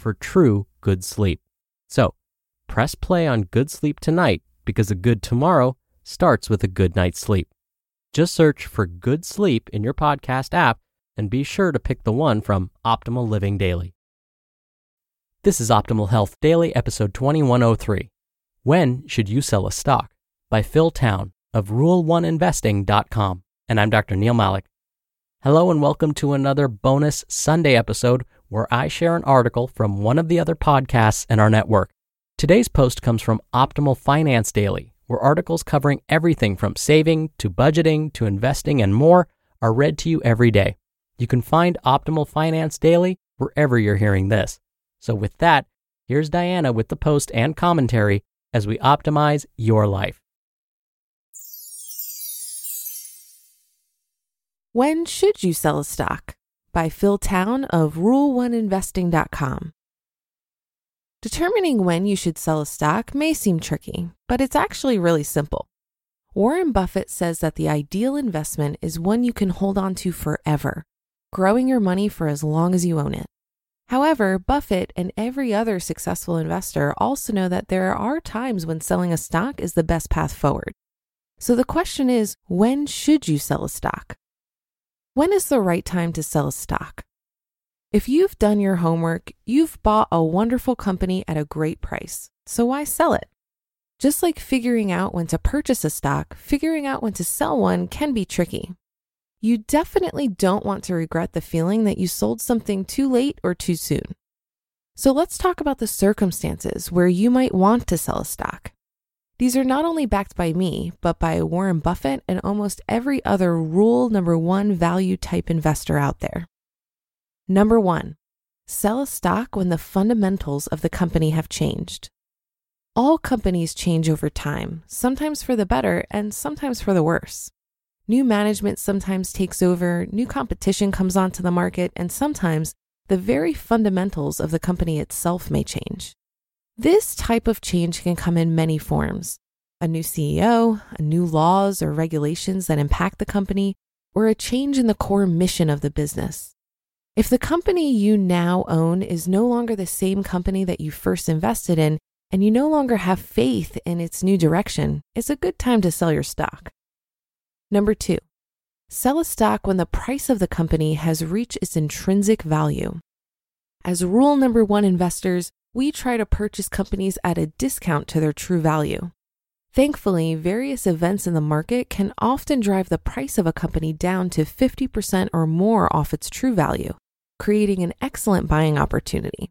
for true good sleep. So, press play on good sleep tonight because a good tomorrow starts with a good night's sleep. Just search for good sleep in your podcast app and be sure to pick the one from Optimal Living Daily. This is Optimal Health Daily, episode 2103. When Should You Sell a Stock? by Phil Town of Rule1Investing.com. And I'm Dr. Neal Malik. Hello, and welcome to another bonus Sunday episode where I share an article from one of the other podcasts in our network. Today's post comes from Optimal Finance Daily, where articles covering everything from saving to budgeting to investing and more are read to you every day. You can find Optimal Finance Daily wherever you're hearing this. So, with that, here's Diana with the post and commentary as we optimize your life. When Should You Sell a Stock? By Phil Town of Rule1Investing.com. Determining when you should sell a stock may seem tricky, but it's actually really simple. Warren Buffett says that the ideal investment is one you can hold on to forever, growing your money for as long as you own it. However, Buffett and every other successful investor also know that there are times when selling a stock is the best path forward. So the question is when should you sell a stock? When is the right time to sell a stock? If you've done your homework, you've bought a wonderful company at a great price. So why sell it? Just like figuring out when to purchase a stock, figuring out when to sell one can be tricky. You definitely don't want to regret the feeling that you sold something too late or too soon. So let's talk about the circumstances where you might want to sell a stock. These are not only backed by me, but by Warren Buffett and almost every other rule number one value type investor out there. Number one, sell a stock when the fundamentals of the company have changed. All companies change over time, sometimes for the better and sometimes for the worse. New management sometimes takes over, new competition comes onto the market, and sometimes the very fundamentals of the company itself may change. This type of change can come in many forms a new CEO, new laws or regulations that impact the company, or a change in the core mission of the business. If the company you now own is no longer the same company that you first invested in, and you no longer have faith in its new direction, it's a good time to sell your stock. Number two, sell a stock when the price of the company has reached its intrinsic value. As rule number one investors, we try to purchase companies at a discount to their true value. Thankfully, various events in the market can often drive the price of a company down to 50% or more off its true value, creating an excellent buying opportunity.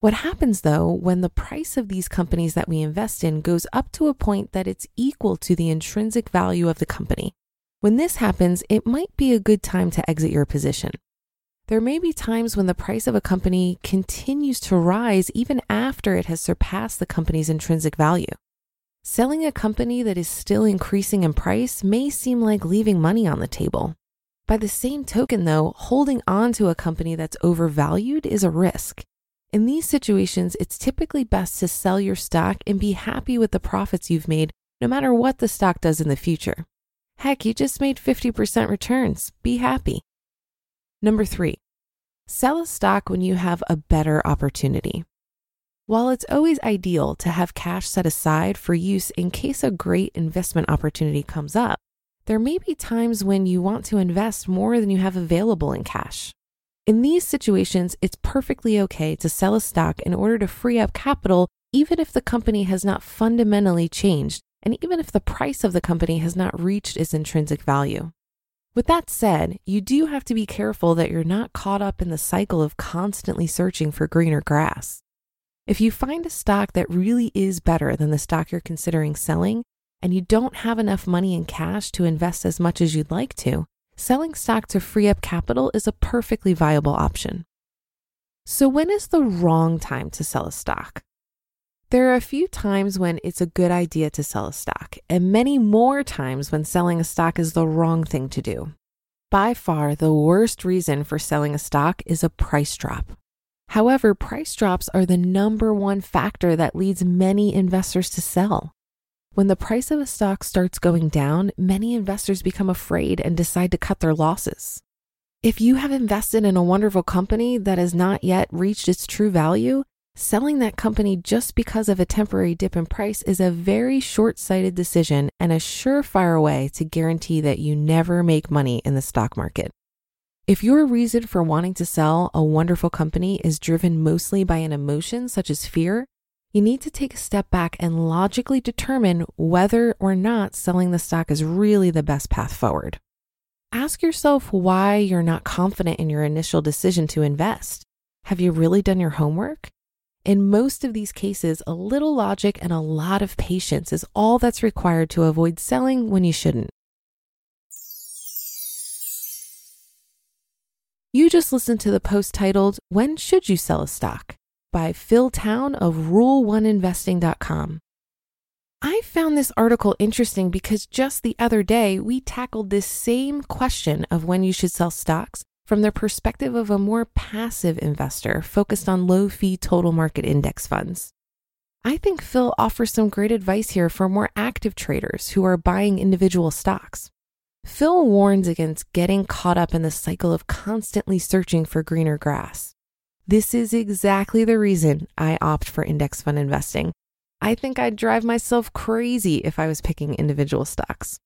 What happens though when the price of these companies that we invest in goes up to a point that it's equal to the intrinsic value of the company? When this happens, it might be a good time to exit your position. There may be times when the price of a company continues to rise even after it has surpassed the company's intrinsic value. Selling a company that is still increasing in price may seem like leaving money on the table. By the same token, though, holding on to a company that's overvalued is a risk. In these situations, it's typically best to sell your stock and be happy with the profits you've made, no matter what the stock does in the future. Heck, you just made 50% returns. Be happy. Number three, sell a stock when you have a better opportunity. While it's always ideal to have cash set aside for use in case a great investment opportunity comes up, there may be times when you want to invest more than you have available in cash. In these situations, it's perfectly okay to sell a stock in order to free up capital, even if the company has not fundamentally changed and even if the price of the company has not reached its intrinsic value. With that said, you do have to be careful that you're not caught up in the cycle of constantly searching for greener grass. If you find a stock that really is better than the stock you're considering selling, and you don't have enough money in cash to invest as much as you'd like to, selling stock to free up capital is a perfectly viable option. So, when is the wrong time to sell a stock? There are a few times when it's a good idea to sell a stock, and many more times when selling a stock is the wrong thing to do. By far, the worst reason for selling a stock is a price drop. However, price drops are the number one factor that leads many investors to sell. When the price of a stock starts going down, many investors become afraid and decide to cut their losses. If you have invested in a wonderful company that has not yet reached its true value, selling that company just because of a temporary dip in price is a very short sighted decision and a surefire way to guarantee that you never make money in the stock market. If your reason for wanting to sell a wonderful company is driven mostly by an emotion such as fear, you need to take a step back and logically determine whether or not selling the stock is really the best path forward. Ask yourself why you're not confident in your initial decision to invest. Have you really done your homework? In most of these cases, a little logic and a lot of patience is all that's required to avoid selling when you shouldn't. You just listened to the post titled, When Should You Sell a Stock? by Phil Town of Rule1Investing.com. I found this article interesting because just the other day we tackled this same question of when you should sell stocks from the perspective of a more passive investor focused on low fee total market index funds. I think Phil offers some great advice here for more active traders who are buying individual stocks. Phil warns against getting caught up in the cycle of constantly searching for greener grass. This is exactly the reason I opt for index fund investing. I think I'd drive myself crazy if I was picking individual stocks.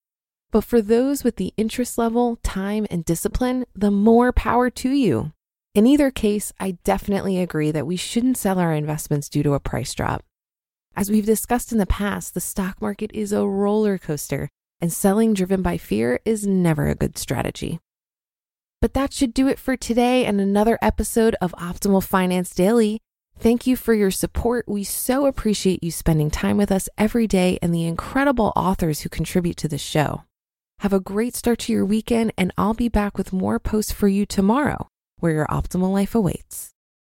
But for those with the interest level, time, and discipline, the more power to you. In either case, I definitely agree that we shouldn't sell our investments due to a price drop. As we've discussed in the past, the stock market is a roller coaster, and selling driven by fear is never a good strategy. But that should do it for today and another episode of Optimal Finance Daily. Thank you for your support. We so appreciate you spending time with us every day and the incredible authors who contribute to the show. Have a great start to your weekend, and I'll be back with more posts for you tomorrow, where your optimal life awaits.